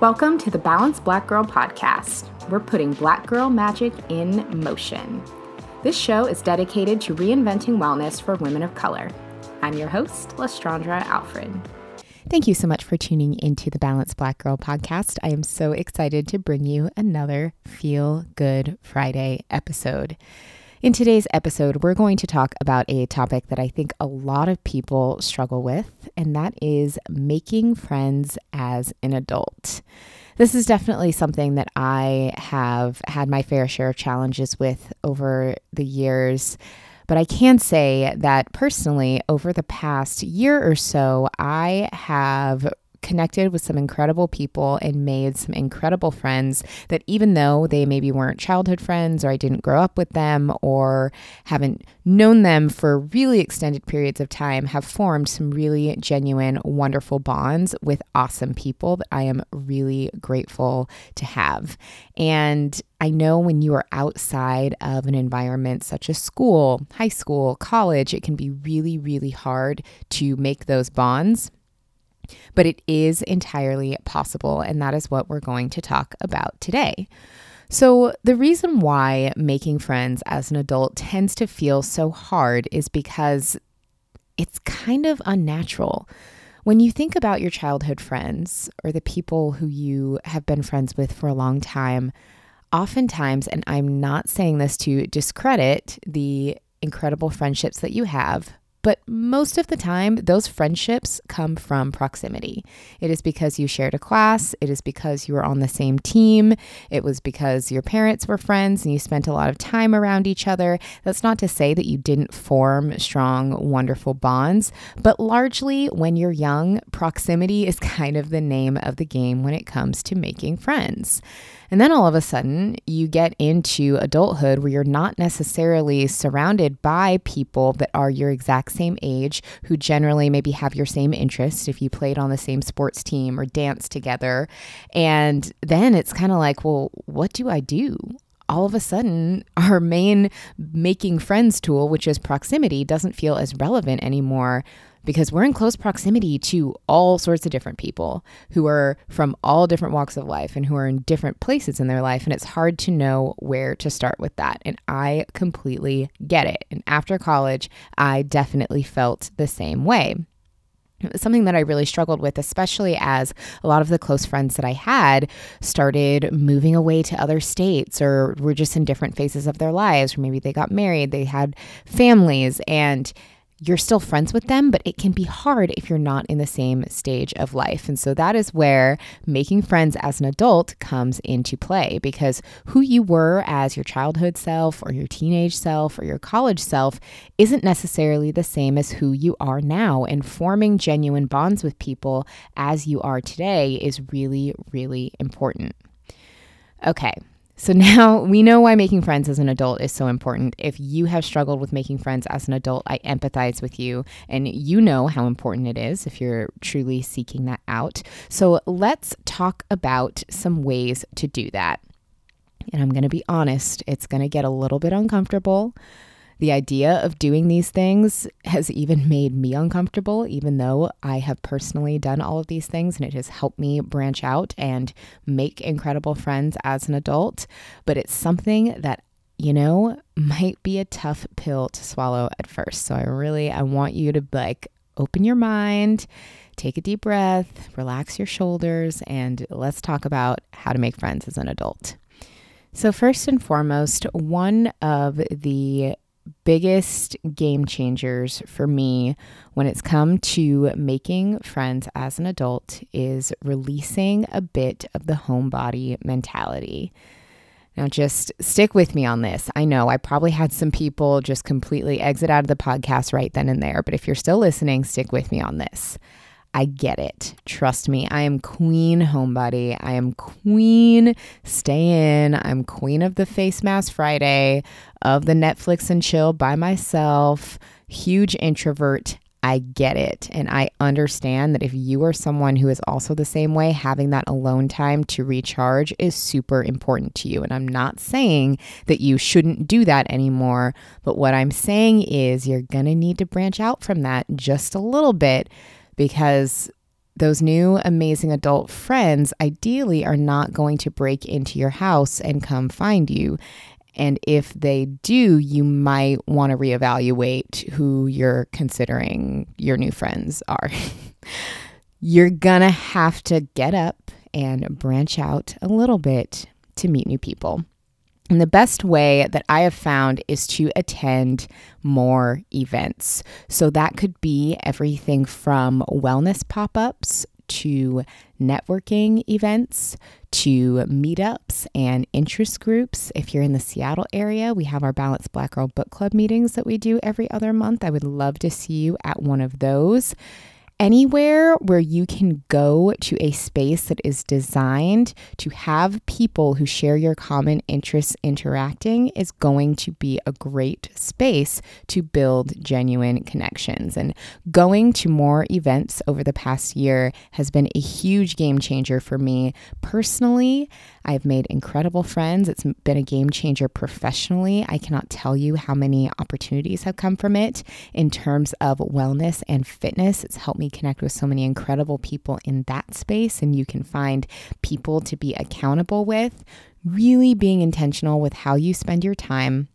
Welcome to the Balanced Black Girl podcast. We're putting black girl magic in motion. This show is dedicated to reinventing wellness for women of color. I'm your host, Lestraundra Alfred. Thank you so much for tuning into the Balanced Black Girl podcast. I am so excited to bring you another Feel Good Friday episode. In today's episode, we're going to talk about a topic that I think a lot of people struggle with, and that is making friends as an adult. This is definitely something that I have had my fair share of challenges with over the years. But I can say that personally, over the past year or so, I have connected with some incredible people and made some incredible friends that even though they maybe weren't childhood friends or I didn't grow up with them or haven't known them for really extended periods of time, have formed some really genuine, wonderful bonds with awesome people that I am really grateful to have. And I know when you are outside of an environment such as school, high school, college, it can be really, really hard to make those bonds but it is entirely possible, and that is what we're going to talk about today. So, the reason why making friends as an adult tends to feel so hard is because it's kind of unnatural. When you think about your childhood friends or the people who you have been friends with for a long time, oftentimes, and I'm not saying this to discredit the incredible friendships that you have, but most of the time, those friendships come from proximity. It is because you shared a class, it is because you were on the same team, it was because your parents were friends and you spent a lot of time around each other. That's not to say that you didn't form strong, wonderful bonds, but largely when you're young, proximity is kind of the name of the game when it comes to making friends. And then all of a sudden, you get into adulthood where you're not necessarily surrounded by people that are your exact same age, who generally maybe have your same interests if you played on the same sports team or danced together. And then it's kind of like, well, what do I do? all of a sudden, our main making friends tool, which is proximity, doesn't feel as relevant anymore because we're in close proximity to all sorts of different people who are from all different walks of life and who are in different places in their life. And it's hard to know where to start with that. And I completely get it. And after college, I definitely felt the same way. It was something that I really struggled with, especially as a lot of the close friends that I had started moving away to other states or were just in different phases of their lives, or maybe they got married, they had families, and you're still friends with them, but it can be hard if you're not in the same stage of life. And so that is where making friends as an adult comes into play because who you were as your childhood self or your teenage self or your college self isn't necessarily the same as who you are now. And forming genuine bonds with people as you are today is really, really important. Okay, so now we know why making friends as an adult is so important. If you have struggled with making friends as an adult, I empathize with you and you know how important it is if you're truly seeking that out. So let's talk about some ways to do that. And I'm going to be honest, it's going to get a little bit uncomfortable. The idea of doing these things has even made me uncomfortable, even though I have personally done all of these things and it has helped me branch out and make incredible friends as an adult. But it's something that you know might be a tough pill to swallow at first. So I really I want you to like open your mind, take a deep breath, relax your shoulders and let's talk about how to make friends as an adult. So, first and foremost, one of the biggest game changers for me when it's come to making friends as an adult is releasing a bit of the homebody mentality. Now, just stick with me on this. I know I probably had some people just completely exit out of the podcast right then and there, but if you're still listening, stick with me on this. I get it. Trust me. I am queen homebody. I am queen stay in. I'm queen of the face mask Friday, of the Netflix and chill by myself, huge introvert. I get it. And I understand that if you are someone who is also the same way, having that alone time to recharge is super important to you. And I'm not saying that you shouldn't do that anymore. But what I'm saying is you're going to need to branch out from that just a little bit because those new amazing adult friends ideally are not going to break into your house and come find you. And if they do, you might want to reevaluate who you're considering your new friends are. you're going to have to get up and branch out a little bit to meet new people. And the best way that I have found is to attend more events. So that could be everything from wellness pop ups to networking events to meetups and interest groups. If you're in the Seattle area, we have our Balanced Black Girl Book Club meetings that we do every other month. I would love to see you at one of those anywhere where you can go to a space that is designed to have people who share your common interests interacting is going to be a great space to build genuine connections. And going to more events over the past year has been a huge game changer for me personally. I've made incredible friends. It's been a game changer professionally. I cannot tell you how many opportunities have come from it in terms of wellness and fitness. It's helped me connect with so many incredible people in that space, and you can find people to be accountable with. Really being intentional with how you spend your time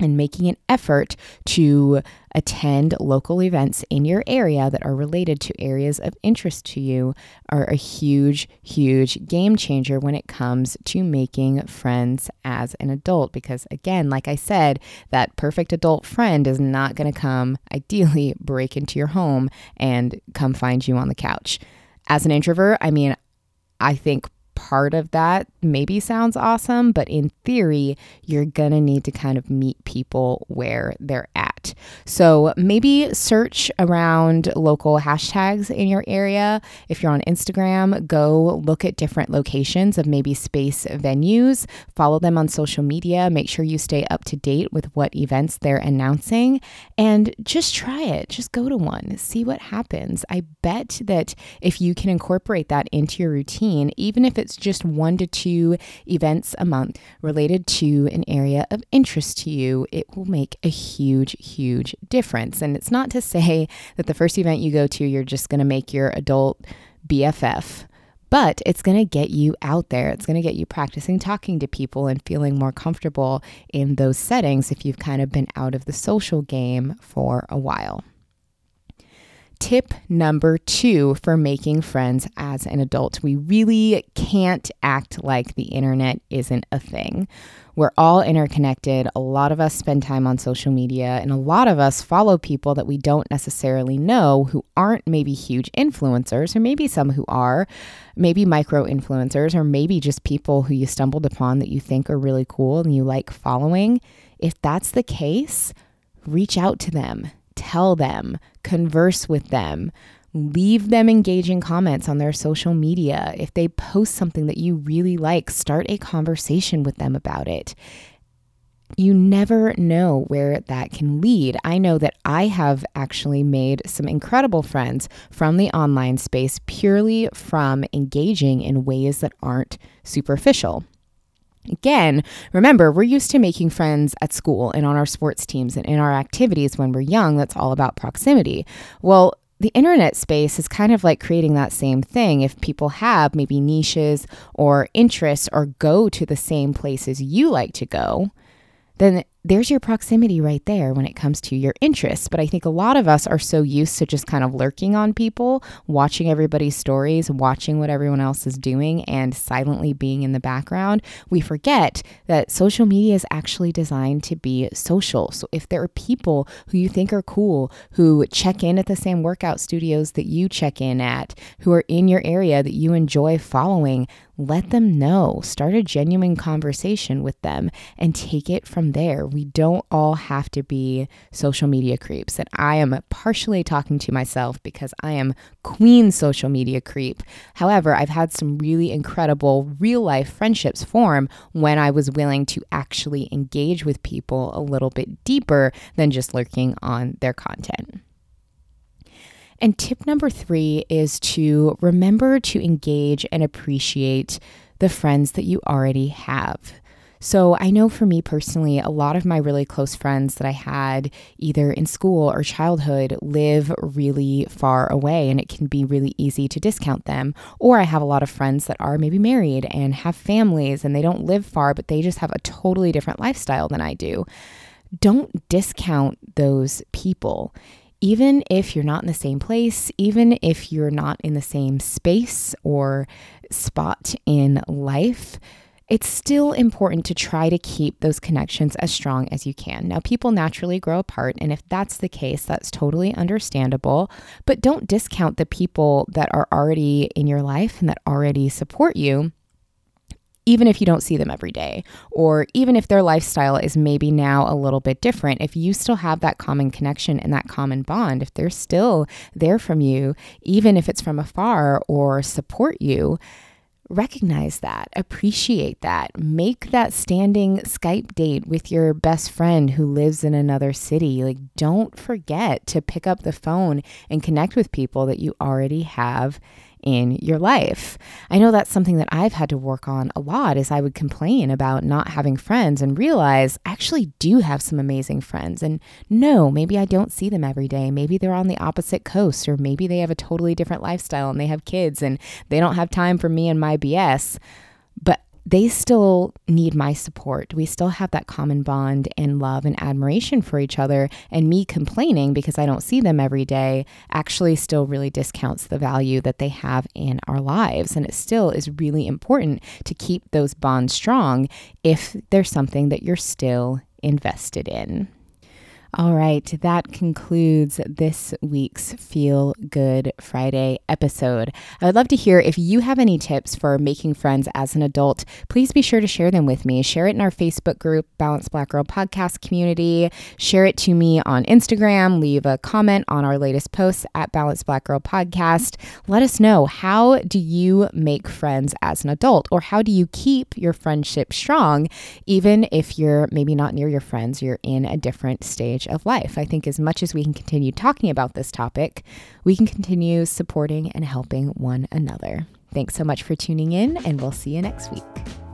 and making an effort to attend local events in your area that are related to areas of interest to you are a huge, huge game changer when it comes to making friends as an adult. Because, again, like I said, that perfect adult friend is not going to come, ideally, break into your home and come find you on the couch. As an introvert, I mean, I think part of that maybe sounds awesome, but in theory, you're to need to kind of meet people where they're at. So maybe search around local hashtags in your area. If you're on Instagram, go look at different locations of maybe space venues, follow them on social media, make sure you stay up to date with what events they're announcing, and just try it. Just go to one, see what happens. I bet that if you can incorporate that into your routine, even if it's just one to two events a month related to an area of interest to you, it will make a huge, huge difference. And it's not to say that the first event you go to, you're just going to make your adult BFF but it's going to get you out there. It's going to get you practicing talking to people and feeling more comfortable in those settings if you've kind of been out of the social game for a while. Tip number two for making friends as an adult we really can't act like the internet isn't a thing. We're all interconnected. A lot of us spend time on social media, and a lot of us follow people that we don't necessarily know who aren't maybe huge influencers, or maybe some who are, maybe micro influencers, or maybe just people who you stumbled upon that you think are really cool and you like following. If that's the case, reach out to them tell them, converse with them, leave them engaging comments on their social media. If they post something that you really like, start a conversation with them about it. You never know where that can lead. I know that I have actually made some incredible friends from the online space purely from engaging in ways that aren't superficial. Again, remember, we're used to making friends at school and on our sports teams and in our activities when we're young. That's all about proximity. Well, the internet space is kind of like creating that same thing. If people have maybe niches or interests or go to the same places you like to go, then there's your proximity right there when it comes to your interests. But I think a lot of us are so used to just kind of lurking on people, watching everybody's stories, watching what everyone else is doing, and silently being in the background. We forget that social media is actually designed to be social. So if there are people who you think are cool, who check in at the same workout studios that you check in at, who are in your area that you enjoy following, let them know. Start a genuine conversation with them and take it from there. We don't all have to be social media creeps. And I am partially talking to myself because I am queen social media creep. However, I've had some really incredible real life friendships form when I was willing to actually engage with people a little bit deeper than just lurking on their content. And tip number three is to remember to engage and appreciate the friends that you already have. So I know for me personally, a lot of my really close friends that I had either in school or childhood live really far away, and it can be really easy to discount them. Or I have a lot of friends that are maybe married and have families and they don't live far, but they just have a totally different lifestyle than I do. Don't discount those people even if you're not in the same place, even if you're not in the same space or spot in life, it's still important to try to keep those connections as strong as you can. Now, people naturally grow apart, and if that's the case, that's totally understandable. But don't discount the people that are already in your life and that already support you even if you don't see them every day, or even if their lifestyle is maybe now a little bit different, if you still have that common connection and that common bond, if they're still there from you, even if it's from afar or support you, recognize that, appreciate that, make that standing Skype date with your best friend who lives in another city. Like, don't forget to pick up the phone and connect with people that you already have in your life. I know that's something that I've had to work on a lot is I would complain about not having friends and realize I actually do have some amazing friends. And no, maybe I don't see them every day. Maybe they're on the opposite coast or maybe they have a totally different lifestyle and they have kids and they don't have time for me and my BS. But they still need my support. We still have that common bond and love and admiration for each other. And me complaining because I don't see them every day actually still really discounts the value that they have in our lives. And it still is really important to keep those bonds strong if there's something that you're still invested in. All right, that concludes this week's Feel Good Friday episode. I would love to hear if you have any tips for making friends as an adult. Please be sure to share them with me. Share it in our Facebook group, Balanced Black Girl Podcast Community. Share it to me on Instagram. Leave a comment on our latest posts at Balanced Black Girl Podcast. Let us know how do you make friends as an adult, or how do you keep your friendship strong, even if you're maybe not near your friends, you're in a different stage of life. I think as much as we can continue talking about this topic, we can continue supporting and helping one another. Thanks so much for tuning in, and we'll see you next week.